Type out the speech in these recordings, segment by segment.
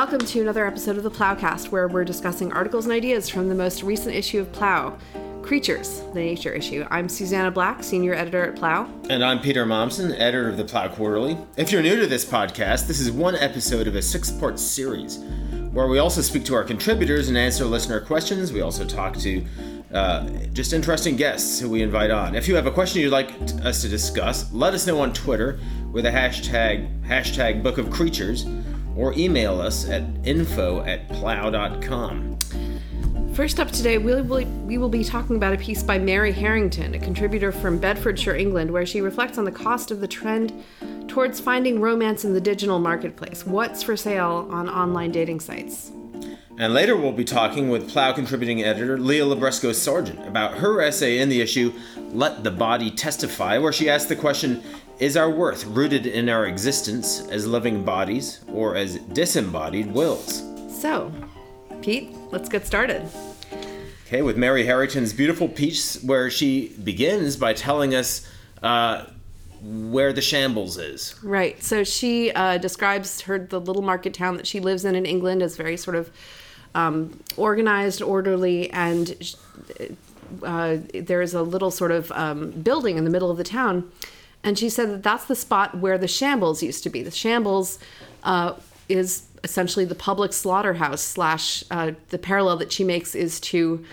welcome to another episode of the Ploughcast, where we're discussing articles and ideas from the most recent issue of Plough, Creatures, the nature issue. I'm Susannah Black, senior editor at Plough. And I'm Peter Mommsen, editor of the Plough Quarterly. If you're new to this podcast, this is one episode of a six part series where we also speak to our contributors and answer listener questions. We also talk to uh, just interesting guests who we invite on. If you have a question you'd like t- us to discuss, let us know on Twitter with a hashtag hashtag Book of Creatures, or email us at info at plough.com. First up today, we will, we will be talking about a piece by Mary Harrington, a contributor from Bedfordshire, England, where she reflects on the cost of the trend towards finding romance in the digital marketplace. What's for sale on online dating sites? And later we'll be talking with Plough contributing editor Leah Libresco Sargeant about her essay in the issue Let the Body Testify, where she asks the question Is our worth rooted in our existence as living bodies or as disembodied wills? So, Pete, let's get started. Okay, with Mary Harrington's beautiful piece, where she begins by telling us uh, where the shambles is. Right. So she uh, describes her the little market town that she lives in in England as very sort of um, organized, orderly, and uh, there is a little sort of um, building in the middle of the town. And she said that that's the spot where the shambles used to be. The shambles uh, is essentially the public slaughterhouse slash uh, the parallel that she makes is to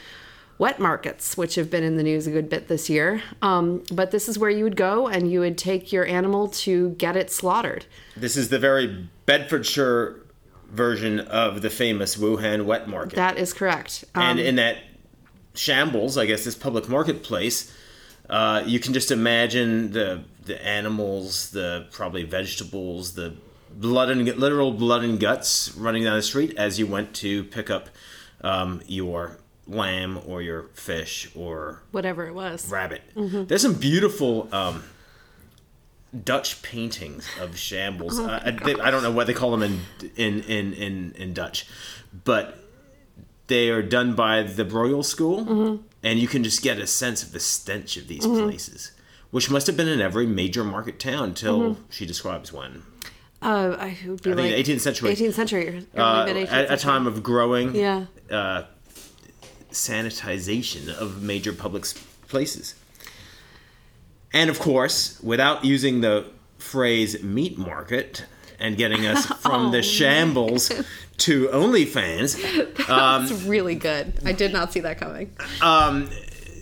wet markets, which have been in the news a good bit this year. Um, but this is where you would go and you would take your animal to get it slaughtered. This is the very Bedfordshire version of the famous Wuhan wet market. That is correct. and in that shambles, I guess this public marketplace, uh, you can just imagine the the animals, the probably vegetables, the blood and literal blood and guts running down the street as you went to pick up um, your lamb or your fish or whatever it was. rabbit. There's some beautiful um, Dutch paintings of shambles. uh, I, they- I don't know what they call them in in in in, in Dutch, but they are done by the Broyal School, and you can just get a sense of the stench of these places, which must have been in every major market town till she describes one. Uh, I would be I think like 18th century. 18th century, Uh, 18th at a time of growing Yeah. uh, sanitization of major public places. And of course, without using the phrase meat market and getting us from Oh, the shambles to OnlyFans, That's really good. I did not see that coming.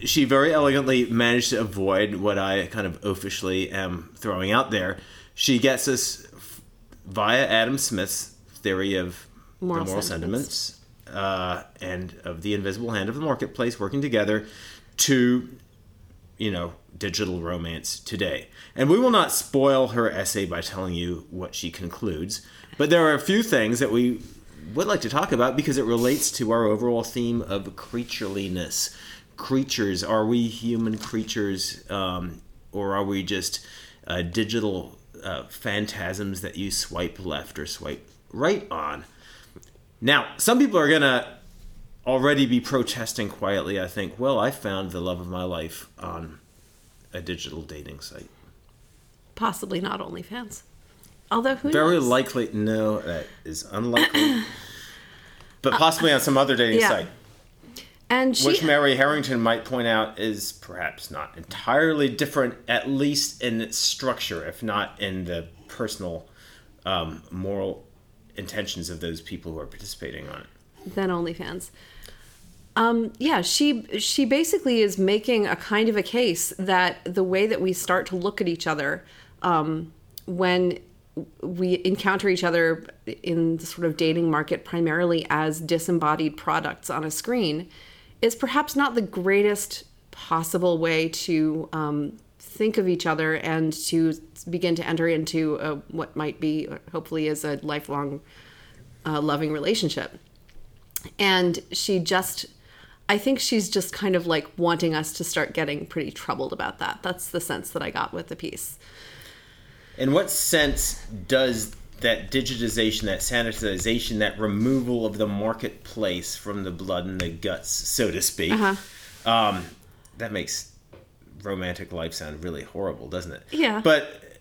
she very elegantly managed to avoid what I kind of oafishly am throwing out there. She gets us f- via Adam Smith's theory of Moral the moral sentiments. sentiments, uh, and of the invisible hand of the marketplace working together to, you know, digital romance today. And we will not spoil her essay by telling you what she concludes, but there are a few things that we would like to talk about because it relates to our overall theme of creatureliness. Creatures, are we human creatures, um, or are we just uh, digital uh, phantasms that you swipe left or swipe right on? Now, some people are gonna already be protesting quietly. I think, well, I found the love of my life on a digital dating site. Possibly not OnlyFans. Although who Very knows? likely, no, that is unlikely. but possibly on some other dating yeah. site, and she which Mary Harrington might point out is perhaps not entirely different, at least in its structure, if not in the personal um, moral intentions of those people who are participating on it. than OnlyFans. Um, yeah, she she basically is making a kind of a case that the way that we start to look at each other um, when we encounter each other in the sort of dating market primarily as disembodied products on a screen is perhaps not the greatest possible way to um, think of each other and to begin to enter into a, what might be hopefully is a lifelong uh, loving relationship. And she just i think she's just kind of like wanting us to start getting pretty troubled about that that's the sense that i got with the piece In what sense does that digitization, that sanitization, that removal of the marketplace from the blood and the guts, so to speak, um, that makes romantic life sound really horrible, doesn't it? Yeah. But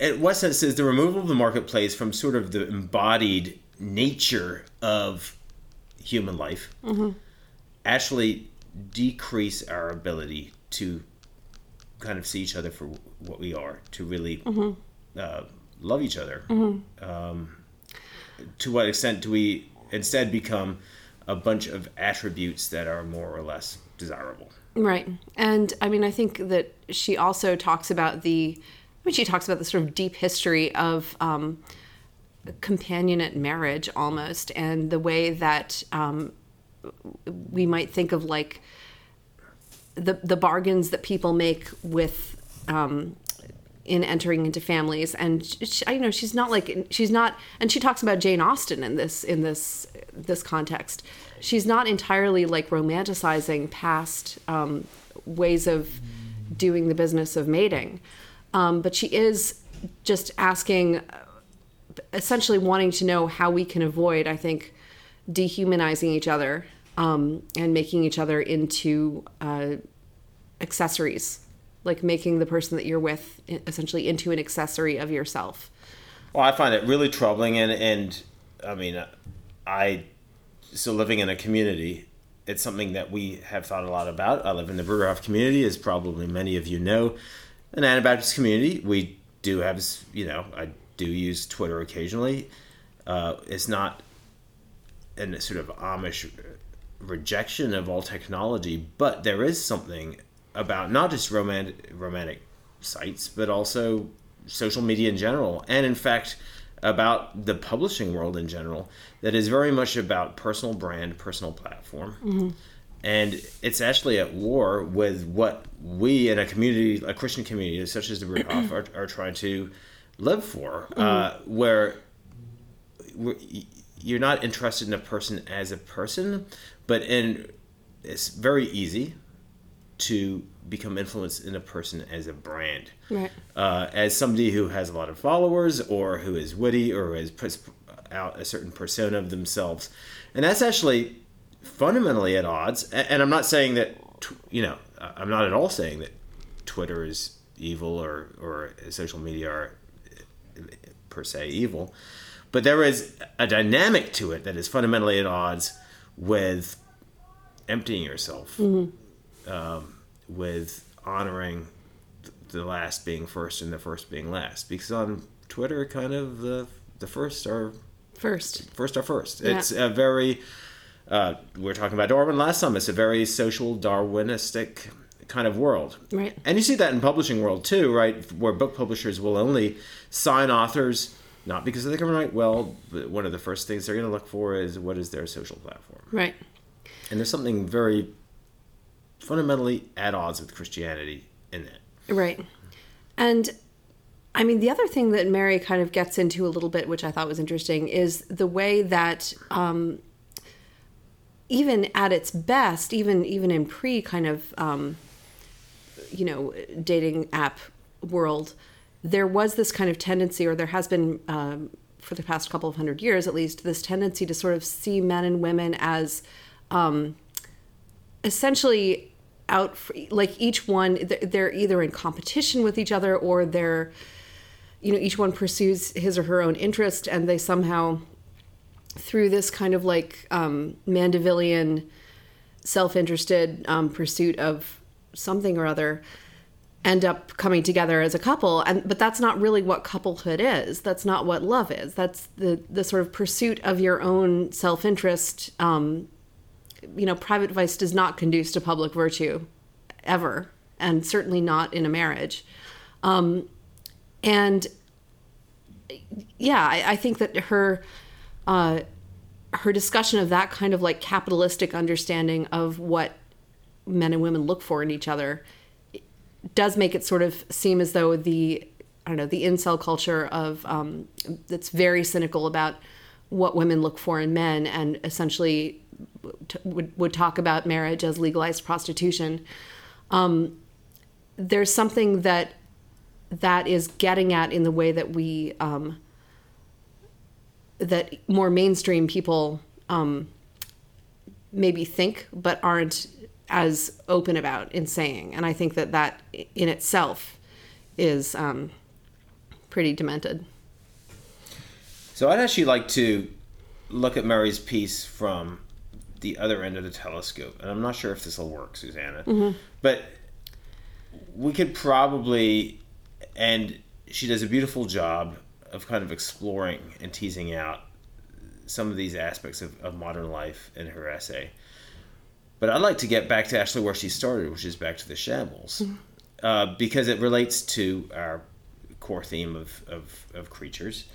in what sense is the removal of the marketplace from sort of the embodied nature of human life actually decrease our ability to kind of see each other for what we are, to really uh, love each other. Um, to what extent do we instead become a bunch of attributes that are more or less desirable? Right. And I mean, I think that she also talks about the, I mean, she talks about the sort of deep history of um, companionate marriage almost, and the way that um, we might think of like the, the bargains that people make with, um, in entering into families. And she, I know she's not like she's not and she talks about Jane Austen in this in this this context. She's not entirely like romanticizing past um, ways of doing the business of mating. Um, but she is just asking essentially wanting to know how we can avoid i think dehumanizing each other um, and making each other into uh, accessories like making the person that you're with essentially into an accessory of yourself Well, I find it really troubling, and and I mean, I so living in a community, it's something that we have thought a lot about. I live in the Bruderhof community, as probably many of you know, an Anabaptist community. We do have, you know, I do use Twitter occasionally. Uh, it's not a sort of Amish rejection of all technology, but there is something about not just romantic romantic sites, but also social media in general, and in fact about the publishing world in general that is very much about personal brand, personal platform. And it's actually at war with what we in a community, a Christian community such as the Bruderhof, are, are trying to live for, uh, where you're not interested in a person as a person, but in it's very easy to become influenced in a person as a brand, Right. uh, as somebody who has a lot of followers or who is witty or has puts out a certain persona of themselves, and that's actually fundamentally at odds. And I'm not saying that you know I'm not at all saying that Twitter is evil or or social media are per se evil, but there is a dynamic to it that is fundamentally at odds with emptying yourself, um, with honoring the last being first and the first being last. Because on Twitter, kind of the the first are First. first are first. Yeah. It's a very uh, we're talking about Darwin last time. It's a very social Darwinistic kind of world, Right. And you see that in publishing world too, right? Where book publishers will only sign authors not because they can write well, but one of the first things they're going to look for is what is their social platform. Right. And there's something very fundamentally at odds with Christianity in that. Right. And I mean, the other thing that Mary kind of gets into a little bit, which I thought was interesting, is the way that um, even at its best, even even in pre kind of um, you know dating app world, there was this kind of tendency, or there has been um, for the past couple of hundred years at least, this tendency to sort of see men and women as um, essentially out for, like each one they're- either in competition with each other or they're you know each one pursues his or her own interest and they somehow through this kind of like um, Mandevillian self-interested um, pursuit of something or other end up coming together as a couple. And but that's not really what couplehood is. That's not what love is. That's the the sort of pursuit of your own self-interest um, you know, private vice does not conduce to public virtue ever, and certainly not in a marriage. Um, and yeah, I, I think that her uh, her discussion of that kind of like capitalistic understanding of what men and women look for in each other does make it sort of seem as though the I don't know the incel culture of um, that's very cynical about what women look for in men and essentially t- would would talk about marriage as legalized prostitution. Um, there's something that that is getting at in the way that we um, that more mainstream people um, maybe think but aren't as open about in saying and i think that that in itself is um, pretty demented So I'd actually like to look at Mary's piece from the other end of the telescope, and I'm not sure if this will work, Susannah, mm-hmm. but we could probably, and she does a beautiful job of kind of exploring and teasing out some of these aspects of, of modern life in her essay. But I'd like to get back to actually where she started, which is back to the shambles, mm-hmm. uh, because it relates to our core theme of, of, of creatures.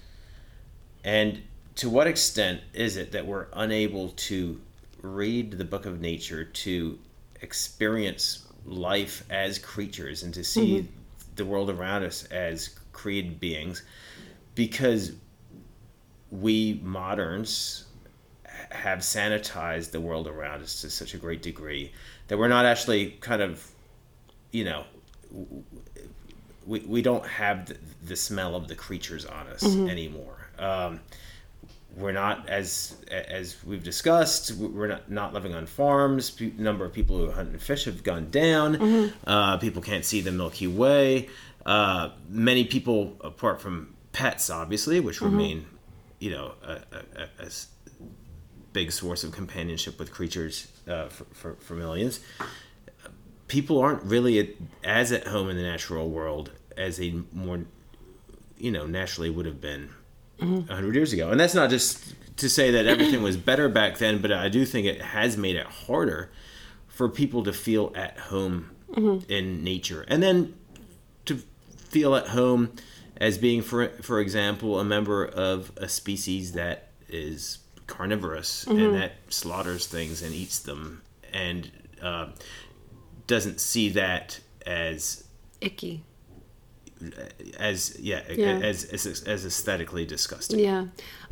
And to what extent is it that we're unable to read the book of nature to experience life as creatures and to see mm-hmm. the world around us as created beings because we moderns have sanitized the world around us to such a great degree that we're not actually kind of you know we, we don't have the, the smell of the creatures on us mm-hmm. anymore um, we're not as as we've discussed we're not, not living on farms P- number of people who hunt and fish have gone down mm-hmm. uh, people can't see the milky way uh, many people apart from pets obviously which mm-hmm. remain you know a, a, a, big source of companionship with creatures uh, for, for, for millions people aren't really as at home in the natural world as they more you know naturally would have been mm-hmm. 100 years ago. And that's not just to say that everything was better back then, but I do think it has made it harder for people to feel at home mm-hmm. in nature. And then to feel at home as being, for, for example, a member of a species that is carnivorous mm-hmm. and that slaughters things and eats them and uh, doesn't see that as icky as yeah, yeah. As, as as aesthetically disgusting. Yeah,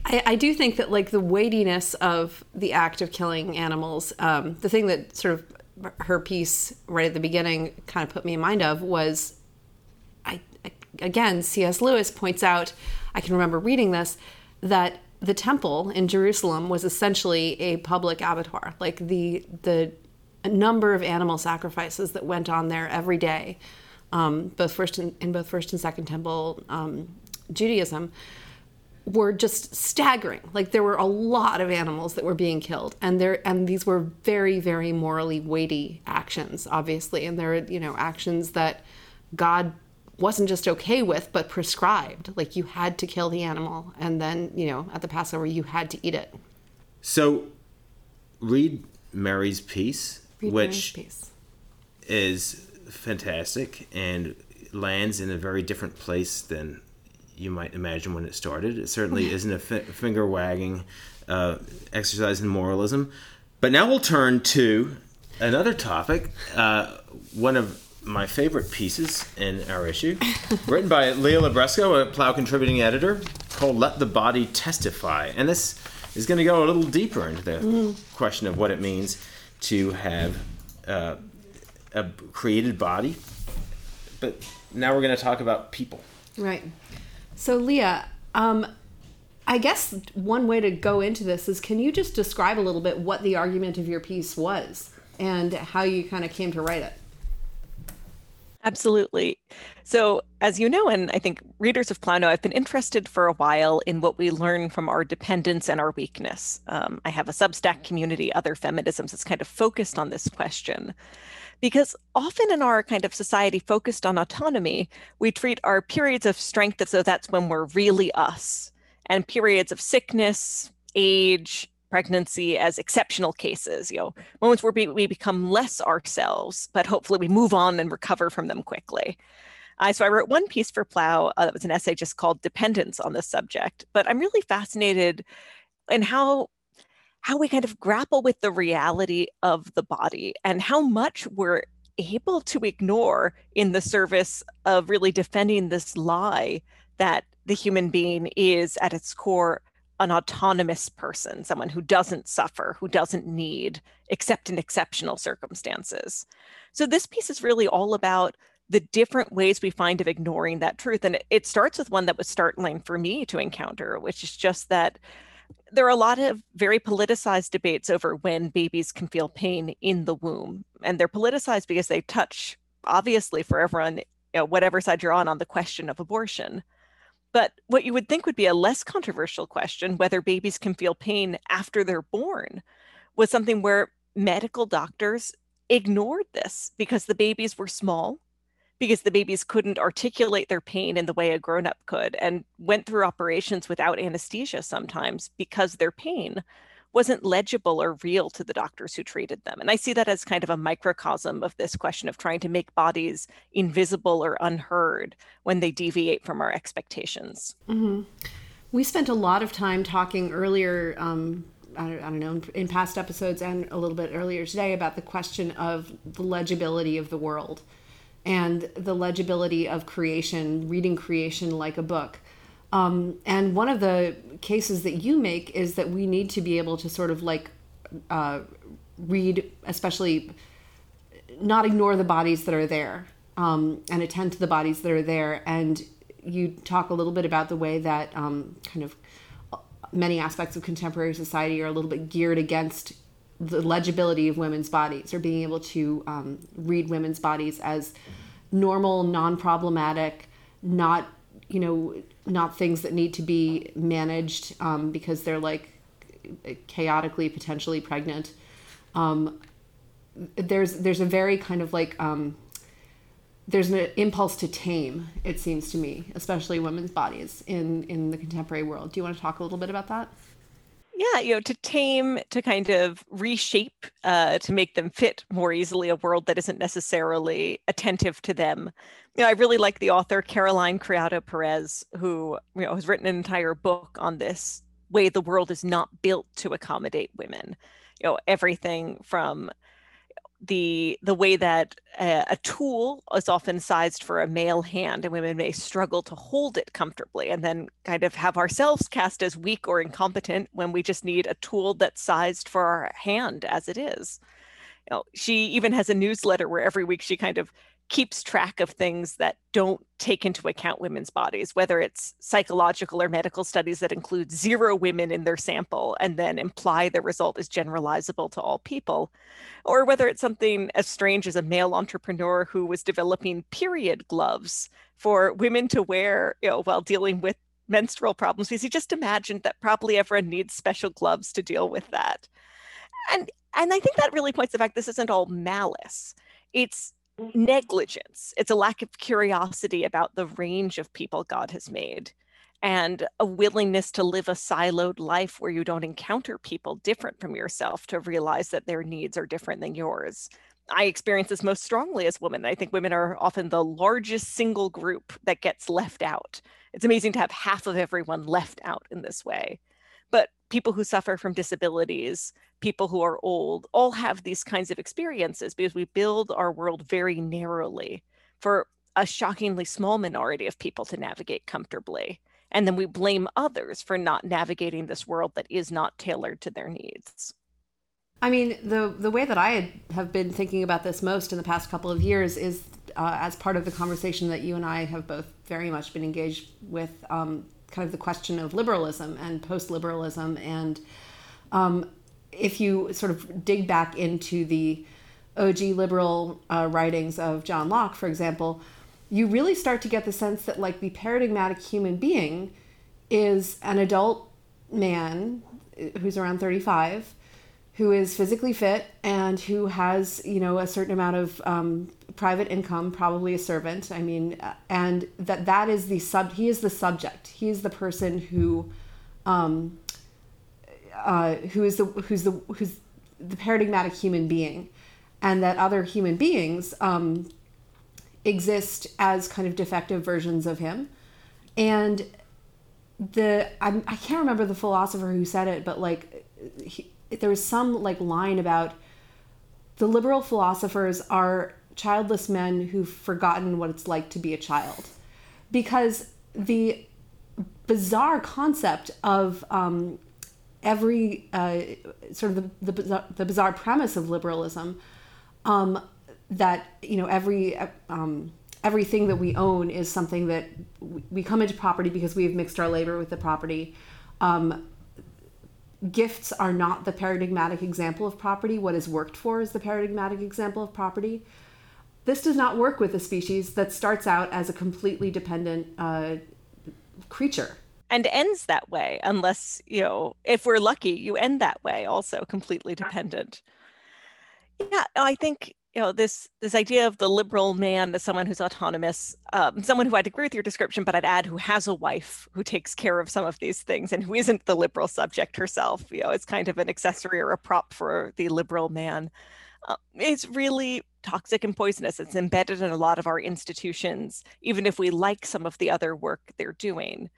I, I do think that like the weightiness of the act of killing animals, um, the thing that sort of her piece right at the beginning kind of put me in mind of was, I again C.S. Lewis points out, I can remember reading this that the temple in Jerusalem was essentially a public abattoir, like the the number of animal sacrifices that went on there every day um, both first and, in both first and second temple um, Judaism were just staggering. Like there were a lot of animals that were being killed, and there and these were very very morally weighty actions, obviously, and there are you know actions that God wasn't just okay with but prescribed like you had to kill the animal and then you know at the passover you had to eat it so read mary's piece read which mary's piece. is fantastic and lands in a very different place than you might imagine when it started. It certainly isn't a fi- finger wagging uh, exercise in moralism. But now we'll turn to another topic, uh, one of my favorite pieces in our issue, written by Leah Libresco, a Plough contributing editor, called Let the Body Testify. And this is going to go a little deeper into the mm. question of what it means to have uh, a created body, but now we're going to talk about people. Right. So, Leah, um, I guess one way to go into this is can you just describe a little bit what the argument of your piece was and how you kind of came to write it? Absolutely. So, as you know, and I think readers of Plano, I've been interested for a while in what we learn from our dependence and our weakness. Um, I have a Substack community, Other Feminisms, that's kind of focused on this question. Because often in our kind of society focused on autonomy, we treat our periods of strength as though that's when we're really us, and periods of sickness, age, pregnancy as exceptional cases, you know, moments where we, we become less ourselves, but hopefully we move on and recover from them quickly. Uh, so I wrote one piece for Plough uh, that was an essay just called Dependence on this subject. But I'm really fascinated in how how we kind of grapple with the reality of the body and how much we're able to ignore in the service of really defending this lie that the human being is at its core an autonomous person, someone who doesn't suffer, who doesn't need, except in exceptional circumstances. So, this piece is really all about the different ways we find of ignoring that truth. And it, starts with one that was startling for me to encounter, which is just that there are a lot of very politicized debates over when babies can feel pain in the womb. And they're politicized because they touch, obviously, for everyone, you know, whatever side you're on, on the question of abortion. But what you would think would be a less controversial question, whether babies can feel pain after they're born, was something where medical doctors ignored this because the babies were small, because the babies couldn't articulate their pain in the way a grown up could, and went through operations without anesthesia sometimes because their pain wasn't legible or real to the doctors who treated them. And I see that as kind of a microcosm of this question of trying to make bodies invisible or unheard when they deviate from our expectations. Mm-hmm. We spent a lot of time talking earlier, um, I, don't, I don't know, in past episodes and a little bit earlier today about the question of the legibility of the world and the legibility of creation, reading creation like a book. Um, and one of the cases that you make is that we need to be able to sort of like uh, read, especially not ignore the bodies that are there um, and attend to the bodies that are there. And you talk a little bit about the way that um, kind of many aspects of contemporary society are a little bit geared against the legibility of women's bodies or being able to um, read women's bodies as normal, non problematic, not you know not things that need to be managed um, because they're like chaotically potentially pregnant. Um, there's there's a very kind of like um, there's an impulse to tame it seems to me especially women's bodies in in the contemporary world. Do you want to talk a little bit about that? Yeah you know to tame to kind of reshape uh, to make them fit more easily a world that isn't necessarily attentive to them you know i really like the author caroline criado perez who you know has written an entire book on this way the world is not built to accommodate women. You know everything from the the way that a, a, tool is often sized for a male hand and women may struggle to hold it comfortably and then kind of have ourselves cast as weak or incompetent when we just need a tool that's sized for our hand as it is. You know she even has a newsletter where every week she kind of keeps track of things that don't take into account women's bodies, whether it's psychological or medical studies that include zero women in their sample and then imply the result is generalizable to all people, or whether it's something as strange as a male entrepreneur who was developing period gloves for women to wear, you know, while dealing with menstrual problems because he just imagined that probably everyone needs special gloves to deal with that. And and I think that really points the fact this isn't all malice. It's negligence. It's a lack of curiosity about the range of people God has made and a willingness to live a siloed life where you don't encounter people different from yourself to realize that their needs are different than yours. I experience this most strongly as women. I think women are often the largest single group that gets left out. It's amazing to have half of everyone left out in this way. People who suffer from disabilities, people who are old, all have these kinds of experiences because we build our world very narrowly for a shockingly small minority of people to navigate comfortably. And then we blame others for not navigating this world that is not tailored to their needs. I mean, the the way that I have been thinking about this most in the past couple of years is uh, as part of the conversation that you and I have both very much been engaged with um, kind of the question of liberalism and post liberalism. And um, if you sort of dig back into the OG liberal uh, writings of John Locke, for example, you really start to get the sense that, like, the paradigmatic human being is an adult man who's around 35 who is physically fit and who has you know a certain amount of um, private income probably a servant. I mean and that that is the sub he is the subject. He is the person who um, uh, who is the who's the who's the paradigmatic human being. And that other human beings um, exist as kind of defective versions of him. And the I'm, i can't remember the philosopher who said it but like he, there was some like line about the liberal philosophers are childless men who've forgotten what it's like to be a child. Because the bizarre concept of um, every uh, sort of the, the, the, bizarre premise of liberalism um, that you know every um, everything that we own is something that we come into property because we've mixed our labor with the property. Um, gifts are not the paradigmatic example of property. What is worked for is the paradigmatic example of property. This does not work with a species that starts out as a completely dependent uh, creature and ends that way unless you know if we're lucky you end that way also completely dependent yeah i think you know this this idea of the liberal man as someone who's autonomous um, someone who i'd agree with your description but i'd add who has a wife who takes care of some of these things and who isn't the liberal subject herself you know it's kind of an accessory or a prop for the liberal man. Uh, it's really toxic and poisonous. It's embedded in a lot of our institutions even if we like some of the other work they're doing.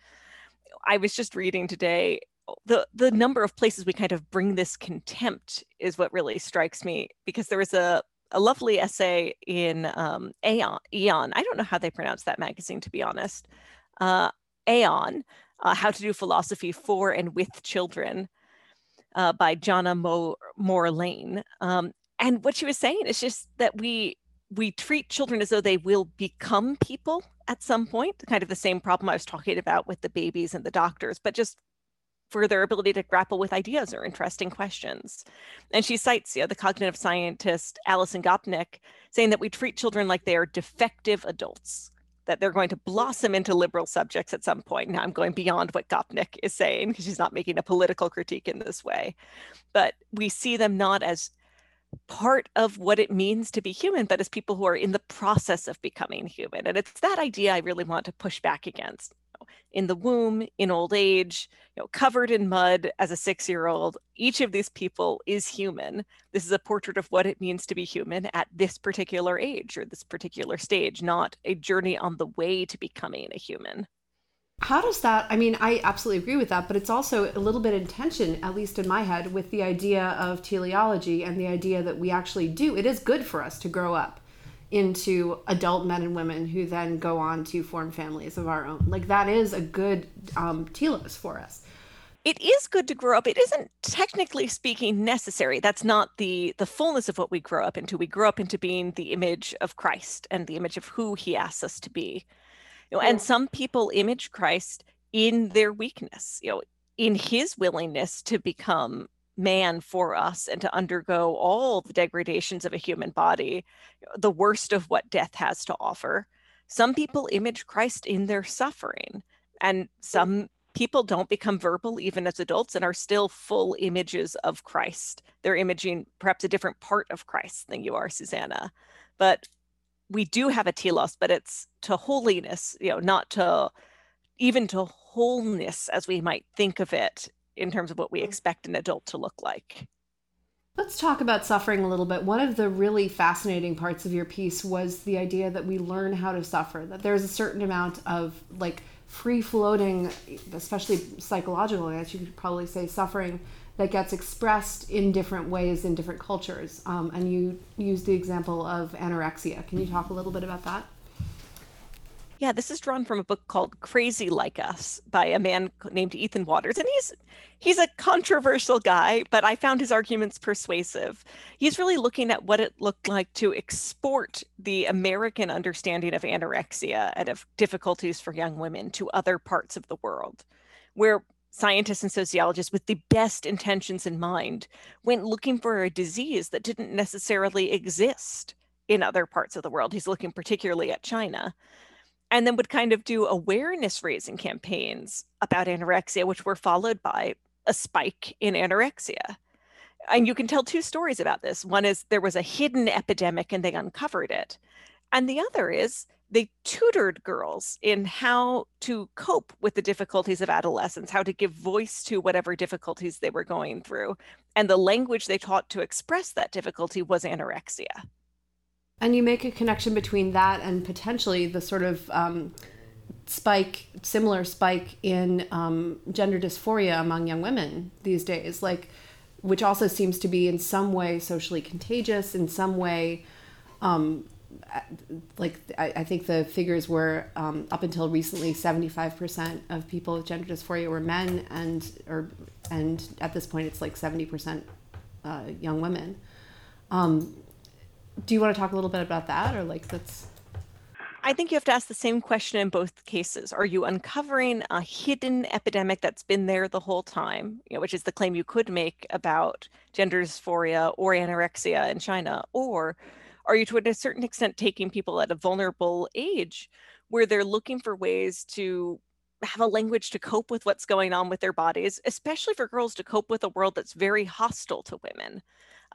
I was just reading today the the number of places we kind of bring this contempt is what really strikes me because there was a a lovely essay in um, Aeon, Aeon. I don't know how they pronounce that magazine, to be honest. Uh, Aeon, uh, How to Do Philosophy for and with Children uh, by Mo- Moore Lane. Um, and what she was saying is just that we we treat children as though they will become people at some point, kind of the same problem I was talking about with the babies and the doctors, but just for their ability to grapple with ideas or interesting questions. And she cites you know, the cognitive scientist Alison Gopnik saying that we treat children like they are defective adults, that they're going to blossom into liberal subjects at some point. Now I'm going beyond what Gopnik is saying because she's not making a political critique in this way. But we see them not as part of what it means to be human, but as people who are in the process of becoming human. And it's that idea I really want to push back against in the womb, in old age, you know, covered in mud as a six year old. Each of these people is human. This is a portrait of what it means to be human at this particular age or this particular stage, not a journey on the way to becoming a human. How does that? I mean, I absolutely agree with that, but it's also a little bit in tension, at least in my head, with the idea of teleology and the idea that we actually do. It is good for us to grow up into adult men and women who then go on to form families of our own. Like that is a good um, telos for us. It is good to grow up. It isn't technically speaking necessary. That's not the the fullness of what we grow up into. We grow up into being the image of Christ and the image of who He asks us to be. You know, yeah. and some people image Christ in their weakness. You know, in His willingness to become man for us and to undergo all the degradations of a human body, the worst of what death has to offer. Some people image Christ in their suffering, and some people don't become verbal even as adults and are still full images of Christ. They're imaging perhaps a different part of Christ than you are, Susannah. But we do have a telos, but it's to holiness, you know, not to even to wholeness as we might think of it in terms of what we expect an adult to look like. Let's talk about suffering a little bit. One of the really fascinating parts of your piece was the idea that we learn how to suffer, that there's a certain amount of like free floating, especially psychological, I guess you could probably say suffering that gets expressed in different ways in different cultures. Um, and you used the example of anorexia. Can you talk a little bit about that? Yeah, this is drawn from a book called Crazy Like Us by a man named Ethan Watters. And he's he's a controversial guy, but I found his arguments persuasive. He's really looking at what it looked like to export the American understanding of anorexia and of difficulties for young women to other parts of the world, where scientists and sociologists with the best intentions in mind went looking for a disease that didn't necessarily exist in other parts of the world. He's looking particularly at China and then would kind of do awareness raising campaigns about anorexia, which were followed by a spike in anorexia. And you can tell two stories about this. One is there was a hidden epidemic and they uncovered it. And the other is they tutored girls in how to cope with the difficulties of adolescence, how to give voice to whatever difficulties they were going through. And the language they taught to express that difficulty was anorexia. And you make a connection between that and potentially the sort of um, spike, similar spike in um, gender dysphoria among young women these days, like, which also seems to be in some way socially contagious, in some way. Um, like I, I, think the figures were um, up until recently 75% of people with gender dysphoria were men and or and at this point it's like 70% uh, young women um, do you want to talk a little bit about that or like that's I think you have to ask the same question in both cases. Are you uncovering a hidden epidemic that's been there the whole time, you know, which is the claim you could make about gender dysphoria or anorexia in China? Or are you to a certain extent taking people at a vulnerable age where they're looking for ways to have a language to cope with what's going on with their bodies, especially for girls to cope with a world that's very hostile to women.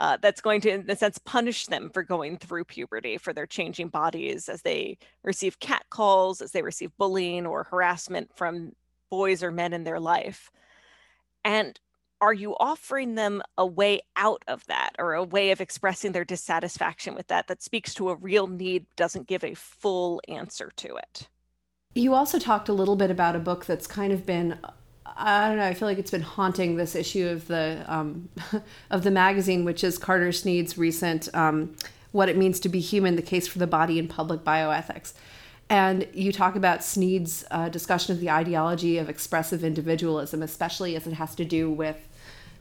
Uh, that's going to, in a sense, punish them for going through puberty, for their changing bodies as they receive catcalls, as they receive bullying or harassment from boys or men in their life. And are you offering them a way out of that or a way of expressing their dissatisfaction with that that speaks to a real need, doesn't give a full answer to it? You also talked a little bit about a book that's kind of been I don't know. I feel like it's been haunting this issue of the um, of the magazine, which is Carter Snead's recent um, "What It Means to Be Human: The Case for the Body in Public Bioethics." And you talk about Snead's uh, discussion of the ideology of expressive individualism, especially as it has to do with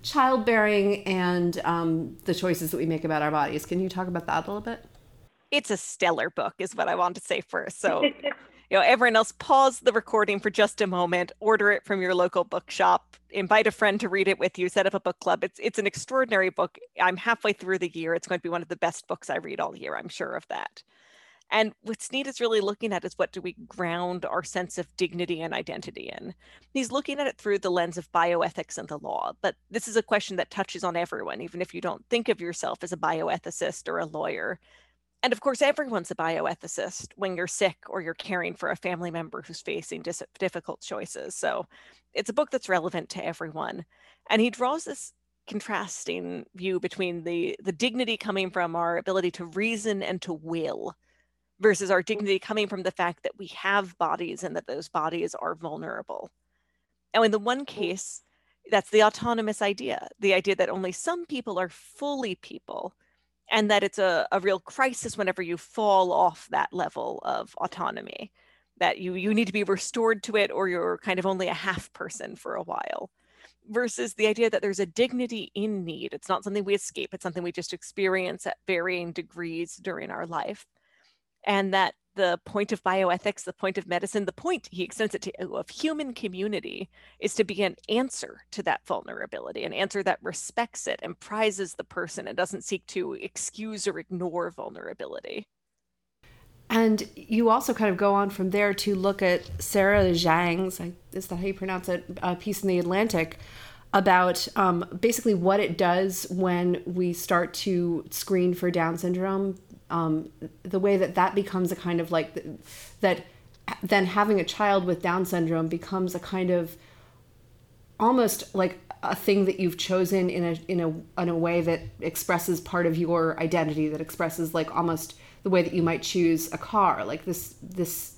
childbearing and um, the choices that we make about our bodies. Can you talk about that a little bit? It's a stellar book, is what I want to say first. So you know, everyone else pause the recording for just a moment, order it from your local bookshop, invite a friend to read it with you, set up a book club. It's it's an extraordinary book. I'm halfway through the year. It's going to be one of the best books I read all year. I'm sure of that. And what Snead is really looking at is what do we ground our sense of dignity and identity in? He's looking at it through the lens of bioethics and the law, but this is a question that touches on everyone, even if you don't think of yourself as a bioethicist or a lawyer. And of course, everyone's a bioethicist when you're sick or you're caring for a family member who's facing dis- difficult choices. So it's a book that's relevant to everyone. And he draws this contrasting view between the, the dignity coming from our ability to reason and to will versus our dignity coming from the fact that we have bodies and that those bodies are vulnerable. Now, in the one case, that's the autonomous idea the idea that only some people are fully people and that it's a, a real crisis whenever you fall off that level of autonomy that you you need to be restored to it or you're kind of only a half person for a while versus the idea that there's a dignity in need. It's not something we escape. It's something we just experience at varying degrees during our life. And that the point of bioethics, the point of medicine, the point he extends it to uh, of human community is to be an answer to that vulnerability, an answer that respects it and prizes the person and doesn't seek to excuse or ignore vulnerability. And you also kind of go on from there to look at Sarah Zhang's, is that how you pronounce it, a piece in the Atlantic about um, basically what it does when we start to screen for Down syndrome um, the way that that becomes a kind of like that then having a child with down syndrome becomes a kind of almost like a thing that you've chosen in a in a in a way that expresses part of your identity that expresses like almost the way that you might choose a car like this this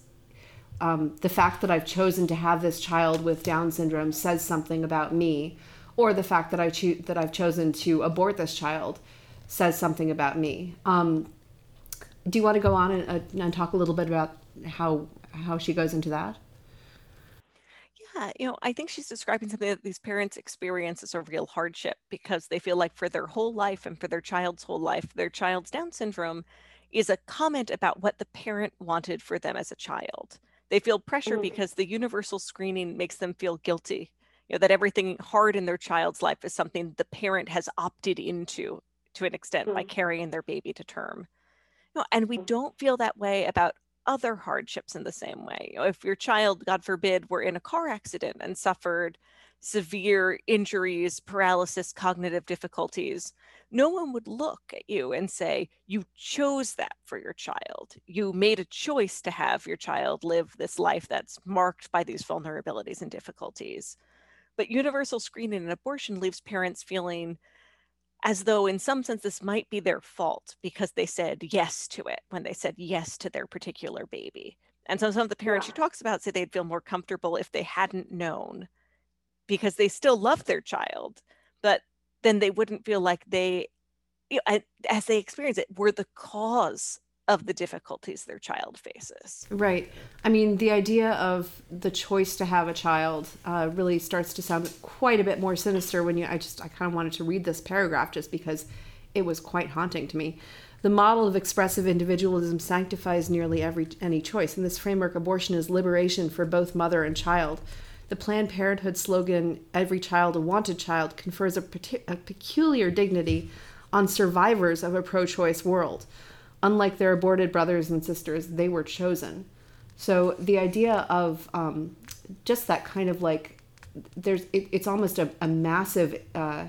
um, the fact that I've chosen to have this child with Down syndrome says something about me, or the fact that I choose that I've chosen to abort this child says something about me. Um, do you want to go on and, uh, and talk a little bit about how how she goes into that? Yeah, you know, I think she's describing something that these parents experience as a real hardship because they feel like for their whole life and for their child's whole life, their child's Down syndrome is a comment about what the parent wanted for them as a child. They feel pressure mm-hmm. because the universal screening makes them feel guilty. You know, that everything hard in their child's life is something the parent has opted into to an extent mm-hmm. by carrying their baby to term. No, and we don't feel that way about other hardships in the same way. You know, if your child, God forbid, were in a car accident and suffered severe injuries, paralysis, cognitive difficulties, no one would look at you and say, You chose that for your child. You made a choice to have your child live this life that's marked by these vulnerabilities and difficulties. But universal screening and abortion leaves parents feeling as though in some sense this might be their fault because they said yes to it when they said yes to their particular baby. And so some of the parents yeah. she talks about say they'd feel more comfortable if they hadn't known because they still love their child, but then they wouldn't feel like they, you know, as they experience it, were the cause of the difficulties their child faces. Right. I mean, the idea of the choice to have a child uh, really starts to sound quite a bit more sinister when you. I just I kind of wanted to read this paragraph just because it was quite haunting to me. The model of expressive individualism sanctifies nearly every any choice. In this framework, abortion is liberation for both mother and child. The Planned Parenthood slogan, Every Child a Wanted Child, confers a, a peculiar dignity on survivors of a pro choice world unlike their aborted brothers and sisters, they were chosen. So the idea of um, just that kind of like there's it, it's almost a, a massive uh,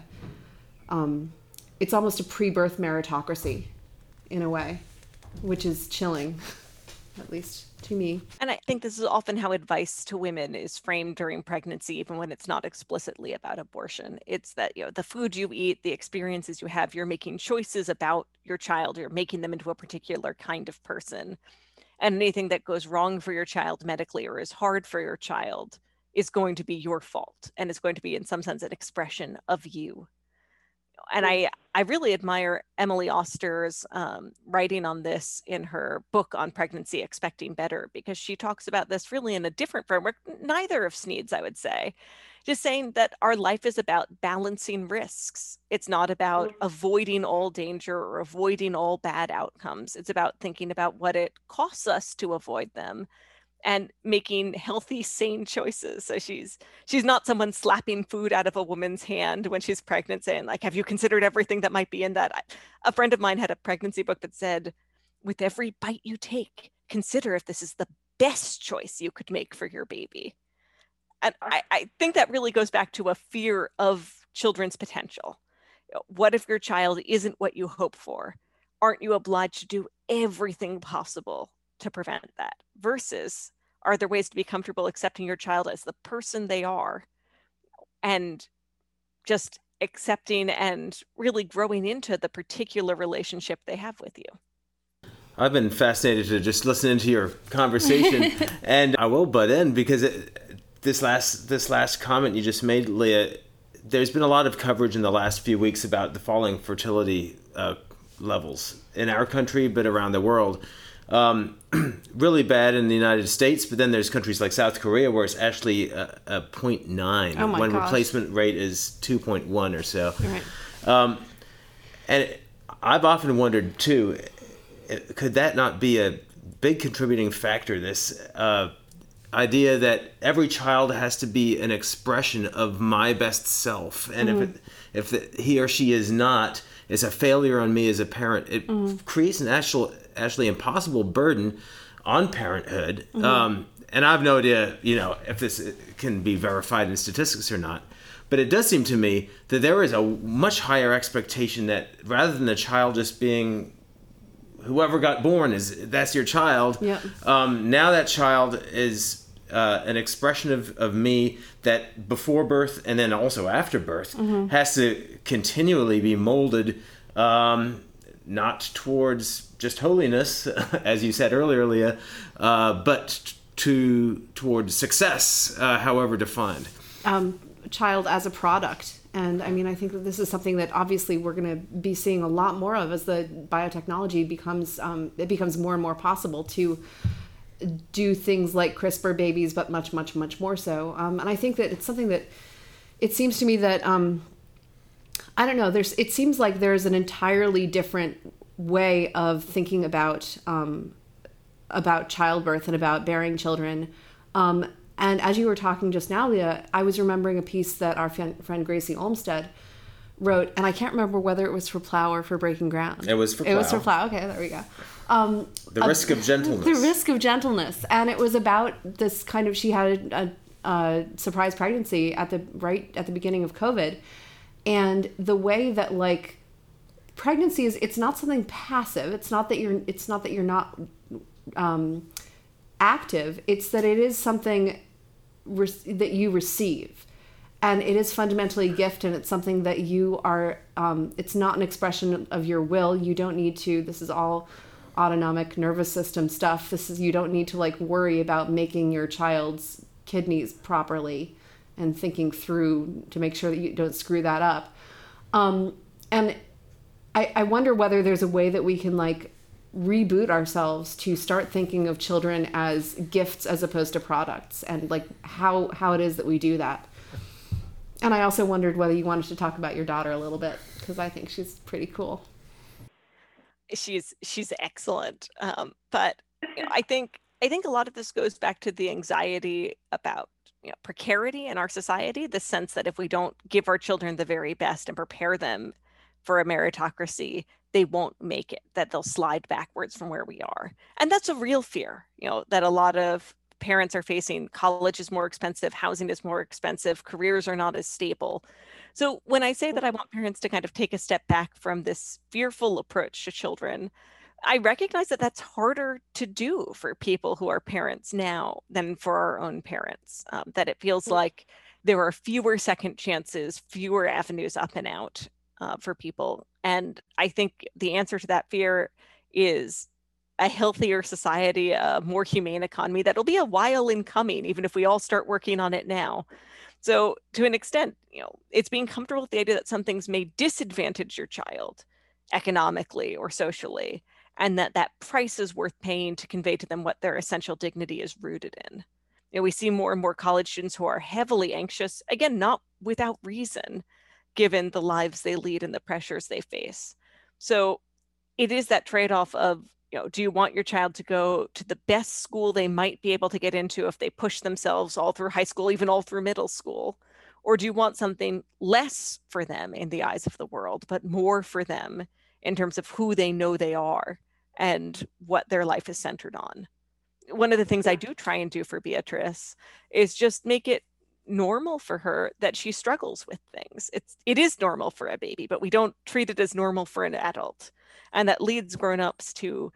um, it's almost a pre-birth meritocracy in a way which is chilling at least to me. And i think this is often how advice to women is framed during pregnancy even when it's not explicitly about abortion. It's that you know the food you eat the experiences you have you're making choices about your child you're making them into a particular kind of person. And anything that goes wrong for your child medically or is hard for your child is going to be your fault and it's going to be in some sense an expression of you and I, I really admire Emily Oster's um, writing on this in her book on pregnancy, Expecting Better, because she talks about this really in a different framework, neither of Sneed's, I would say. Just saying that our life is about balancing risks. It's not about mm-hmm. avoiding all danger or avoiding all bad outcomes. It's about thinking about what it costs us to avoid them and making healthy sane choices. So she's she's not someone slapping food out of a woman's hand when she's pregnant saying like have you considered everything that might be in that? A friend of mine had a pregnancy book that said with every bite you take consider if this is the best choice you could make for your baby. And ah. i, I think that really goes back to a fear of children's potential. Uh, what if your child isn't what you hope for? Aren't you obliged to do everything possible to prevent that versus are there ways to be comfortable accepting your child as the person they are and just accepting and really growing into the particular relationship they have with you? I've been fascinated to just listen to your conversation and i will butt in because it, this last this last comment you just made leah there's been a lot of coverage in the last few weeks about the falling fertility uh, levels in our country but around the world um, really bad in the United States, but then there's countries like South Korea where it's actually a, a 0.9 oh when gosh. replacement rate is 2.1 or so. Right. Um, and I've often wondered too, could that not be a big contributing factor? This uh, idea that every child has to be an expression of my best self, and mm-hmm. if it, if the, he or she is not, it's a failure on me as a parent. It mm-hmm. creates an actual actually impossible burden on parenthood. Mm-hmm. Um, and I have no idea, you know, if this can be verified in statistics or not. But it does seem to me that there is a much higher expectation that rather than the child just being whoever got born is that's your child. Yep. Um, now that child is uh, an expression of, of me that before birth and then also after birth mm-hmm. has to continually be molded um, not towards just holiness, as you said earlier, Leah, uh, but to towards success, uh, however defined. Um, child as a product. And I mean, I think that this is something that obviously we're going to be seeing a lot more of as the biotechnology becomes um, it becomes more and more possible to do things like CRISPR babies, but much, much, much more so. Um, and I think that it's something that it seems to me that um, I don't know. There's it seems like there's an entirely different way of thinking about um, about childbirth and about bearing children. Um, and as you were talking just now, Leah, I was remembering a piece that our friend Gracy Olmstead wrote, and I can't remember whether it was for Plough or for Breaking Ground. It was for Plough. It was for Plough. Okay, there we go. Um, the risk of gentleness. The risk of gentleness, and it was about this kind of. She had a, a, a surprise pregnancy at the right at the beginning of COVID, and the way that like pregnancy is it's not something passive. It's not that you're it's not that you're not um, active. It's that it is something re- that you receive. And it is fundamentally a gift and it's something that you are um, it's not an expression of your will. You don't need to. This is all autonomic nervous system stuff this is you don't need to like worry about making your child's kidneys properly and thinking through to make sure that you don't screw that up. Um, and I, I wonder whether there's a way that we can like reboot ourselves to start thinking of children as gifts as opposed to products and like how how it is that we do that. And I also wondered whether you wanted to talk about your daughter a little bit because I think she's pretty cool. She's she's excellent, um, but you know, I think I think a lot of this goes back to the anxiety about you know, precarity in our society, the sense that if we don't give our children the very best and prepare them for a meritocracy, they won't make it, that they'll slide backwards from where we are. And that's a real fear, you know, that a lot of parents are facing college is more expensive, housing is more expensive, careers are not as stable. So when I say that I want parents to kind of take a step back from this fearful approach to children, I recognize that that's harder to do for people who are parents now than for our own parents. Um, that it feels like there are fewer second chances, fewer avenues up and out uh, for people. And I think the answer to that fear is a healthier society, a more humane economy that'll be a while in coming, even if we all start working on it now. So, to an extent, you know, it's being comfortable with the idea that some things may disadvantage your child economically or socially, and that that price is worth paying to convey to them what their essential dignity is rooted in. You know, we see more and more college students who are heavily anxious, again, not without reason, given the lives they lead and the pressures they face. So it is that trade-off of, you know, do you want your child to go to the best school they might be able to get into if they push themselves all through high school, even all through middle school? Or do you want something less for them in the eyes of the world, but more for them in terms of who they know they are and what their life is centered on? one of the things I do try and do for Beatrice is just make it normal for her that she struggles with things. It's it is normal for a baby, but we don't treat it as normal for an adult. And that leads grown-ups to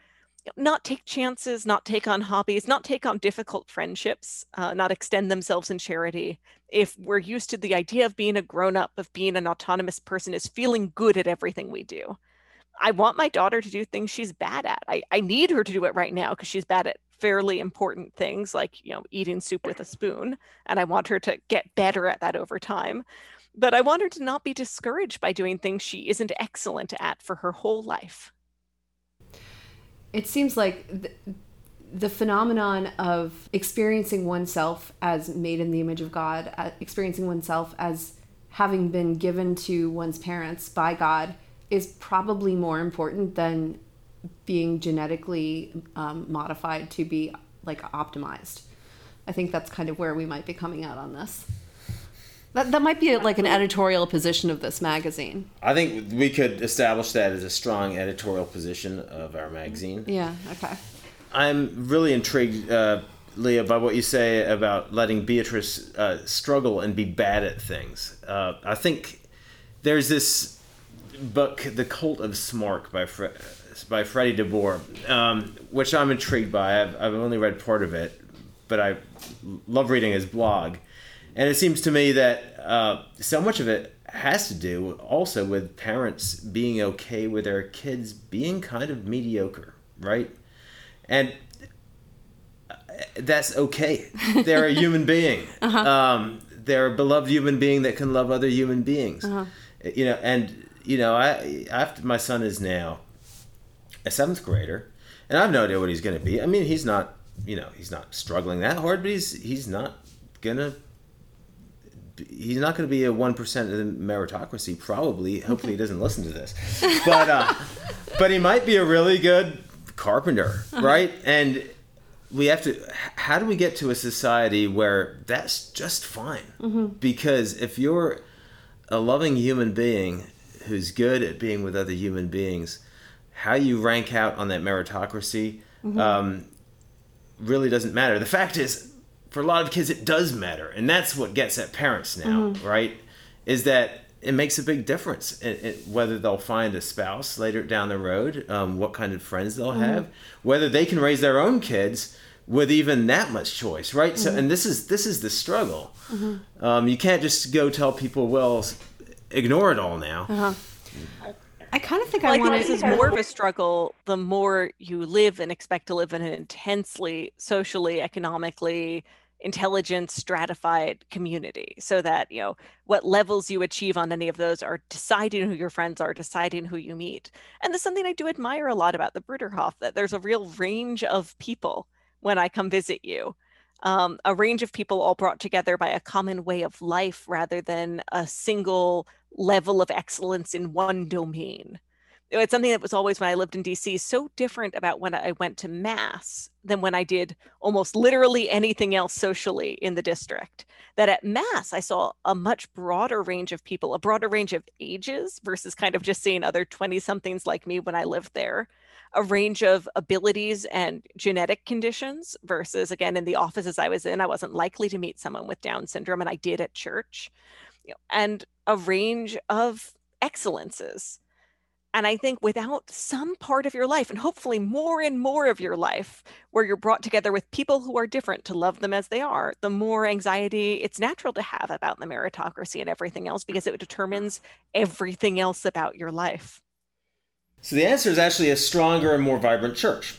not take chances, not take on hobbies, not take on difficult friendships, uh, not extend themselves in charity. If we're used to the idea of being a grown up, of being an autonomous person, is feeling good at everything we do. I want my daughter to do things she's bad at. I, I need her to do it right now because she's bad at fairly important things like, you know, eating soup with a spoon. And I want her to get better at that over time. But I want her to not be discouraged by doing things she isn't excellent at for her whole life. It seems like the, phenomenon of experiencing oneself as made in the image of God, uh, experiencing oneself as having been given to one's parents by God is probably more important than being genetically um, modified to be like optimized. I think that's kind of where we might be coming out on this. That, that might be like an editorial position of this magazine. I think we could establish that as a strong editorial position of our magazine. Yeah, okay. I'm really intrigued, uh, Leah, by what you say about letting Beatrice uh, struggle and be bad at things. Uh, I think there's this book, The Cult of Smart by Fre- by Freddie DeBoer, um, which I'm intrigued by. I've, I've only read part of it, but I love reading his blog. And it seems to me that uh, so much of it has to do also with parents being okay with their kids being kind of mediocre, right? And uh, that's okay. They're a human being. Uh-huh. Um, they're a beloved human being that can love other human beings. Uh-huh. You know, and you know, I after my son is now a seventh grader, and I have no idea what he's going to be. I mean, he's not, you know, he's not struggling that hard, but he's he's not gonna. He's not going to be a one percent of the meritocracy. Probably, hopefully, he doesn't listen to this, but uh, but he might be a really good carpenter, uh-huh. right? And we have to. How do we get to a society where that's just fine? Mm-hmm. Because if you're a loving human being who's good at being with other human beings, how you rank out on that meritocracy mm-hmm. um, really doesn't matter. The fact is, for a lot of kids, it does matter, and that's what gets at parents now, mm-hmm. right? Is that it makes a big difference in, in whether they'll find a spouse later down the road, um, what kind of friends they'll mm-hmm. have, whether they can raise their own kids with even that much choice, right? Mm-hmm. So, and this is this is the struggle. Mm-hmm. Um, you can't just go tell people, well, ignore it all now. Uh-huh. I kind of think well, I want to. This is more of a struggle the more you live and expect to live in an intensely socially, economically, intelligent, stratified community. So that, you know, what levels you achieve on any of those are deciding who your friends are, deciding who you meet. And there's something I do admire a lot about the Bruderhof that there's a real range of people when I come visit you. Um, a range of people all brought together by a common way of life rather than a single level of excellence in one domain. It's something that was always when I lived in DC so different about when I went to Mass than when I did almost literally anything else socially in the district. That at Mass, I saw a much broader range of people, a broader range of ages versus kind of just seeing other 20 somethings like me when I lived there, a range of abilities and genetic conditions versus again in the offices I was in, I wasn't likely to meet someone with Down syndrome, and I did at church, and a range of excellences. And I think without some part of your life, and hopefully more and more of your life, where you're brought together with people who are different to love them as they are, the more anxiety it's natural to have about the meritocracy and everything else because it determines everything else about your life. So the answer is actually a stronger and more vibrant church.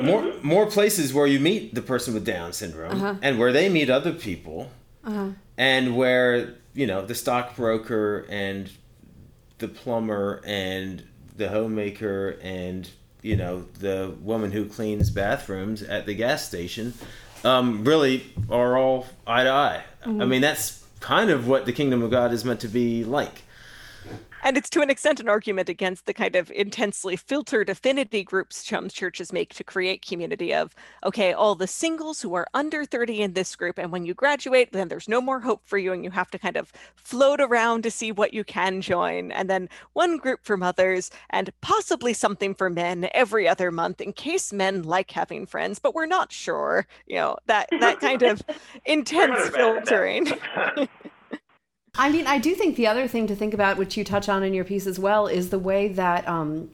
More more places where you meet the person with Down syndrome Uh-huh. and where they meet other people, and where you know the stockbroker and the plumber and the homemaker and you know the woman who cleans bathrooms at the gas station um, really are all eye to eye. I mean that's kind of what the kingdom of God is meant to be like. And it's to an extent an argument against the kind of intensely filtered affinity groups some churches make to create community of, okay, all the singles who are under 30 in this group, and when you graduate, then there's no more hope for you, and you have to kind of float around to see what you can join. And then one group for mothers, and possibly something for men every other month in case men like having friends, but we're not sure. You know, that that kind of intense filtering. I mean, I do think the other thing to think about, which you touch on in your piece as well, is the way that um,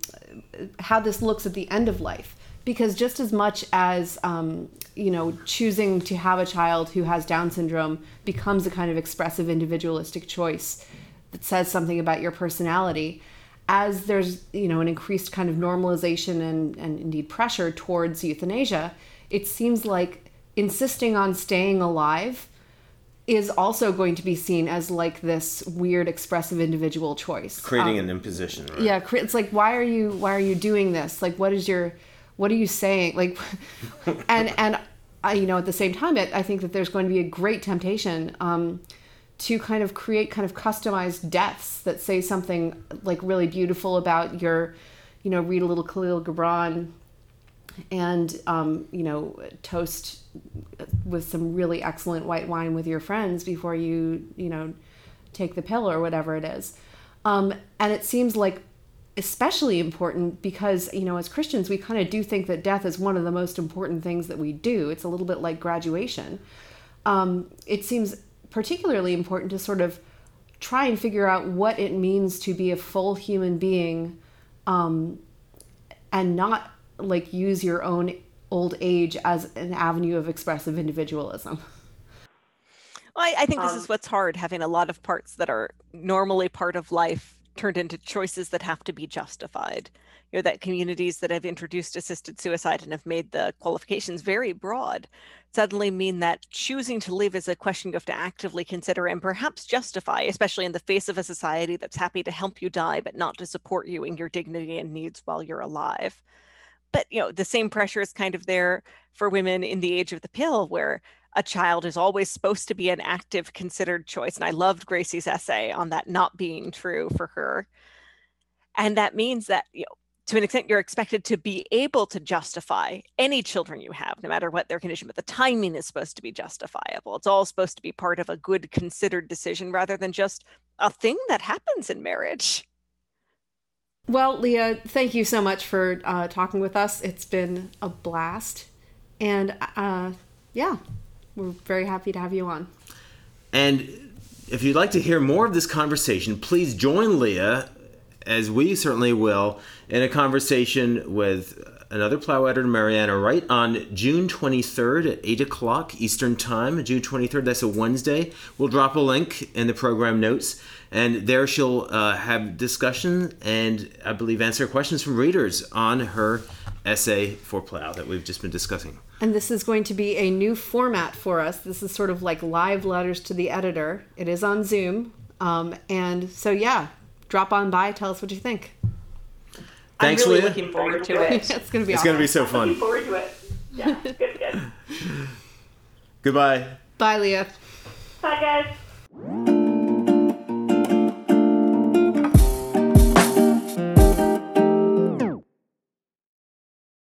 how this looks at the end of life. Because just as much as um, you know, choosing to have a child who has Down syndrome becomes a kind of expressive, individualistic choice that says something about your personality, as there's you know an increased kind of normalization and, and indeed pressure towards euthanasia, it seems like insisting on staying alive is also going to be seen as like this weird expressive individual choice. Creating Um, an imposition, right? yeah cre- it's like why are you why are you doing this? Like what is your what are you saying? Like and and I, you know at the same time it, i think that there's going to be a great temptation um to kind of create kind of customized deaths that say something like really beautiful about your you know read a little khalil gibran and um, you know toast with some really excellent white wine with your friends before you you know take the pill or whatever it is. Um, and it seems like especially important because you know as christians we kind of do think that death is one of the most important things that we do. It's a little bit like graduation. Um, it seems particularly important to sort of try and figure out what it means to be a full human being um, and not like use your own old age as an avenue of expressive individualism. Well, I, I think this Um, is what's hard having a lot of parts that are normally part of life turned into choices that have to be justified. You know, that communities that have introduced assisted suicide and have made the qualifications very broad suddenly mean that choosing to live is a question you have to actively consider and perhaps justify, especially in the face of a society that's happy to help you die, but not to support you in your dignity and needs while you're alive but you know the same pressure is kind of there for women in the age of the pill where a child is always supposed to be an active considered choice and i loved gracy's essay on that not being true for her. And that means that you know to an extent you're expected to be able to justify any children you have no matter what their condition but the timing is supposed to be justifiable. It's all supposed to be part of a good considered decision rather than just a thing that happens in marriage Well, Leah, thank you so much for uh, talking with us. It's been a blast. And uh, yeah, we're very happy to have you on. And if you'd like to hear more of this conversation, please join Leah, as we certainly will, in a conversation with another Plough editor, Mariana, Wright on June 23rd at 8 o'clock Eastern Time. June 23rd, that's a Wednesday. We'll drop a link in the program notes, and there she'll uh, have discussion and I believe answer questions from readers on her essay for Plough that we've just been discussing. And this is going to be a new format for us. This is sort of like live letters to the editor. It is on Zoom. Um, and so, yeah, drop on by, tell us what you think. Thanks, i'm really Leah. looking forward to it it's going to be It's awesome. going to be so fun. Looking fun. forward to it. Yeah, good, good. Goodbye. Bye, Leah. Bye, guys.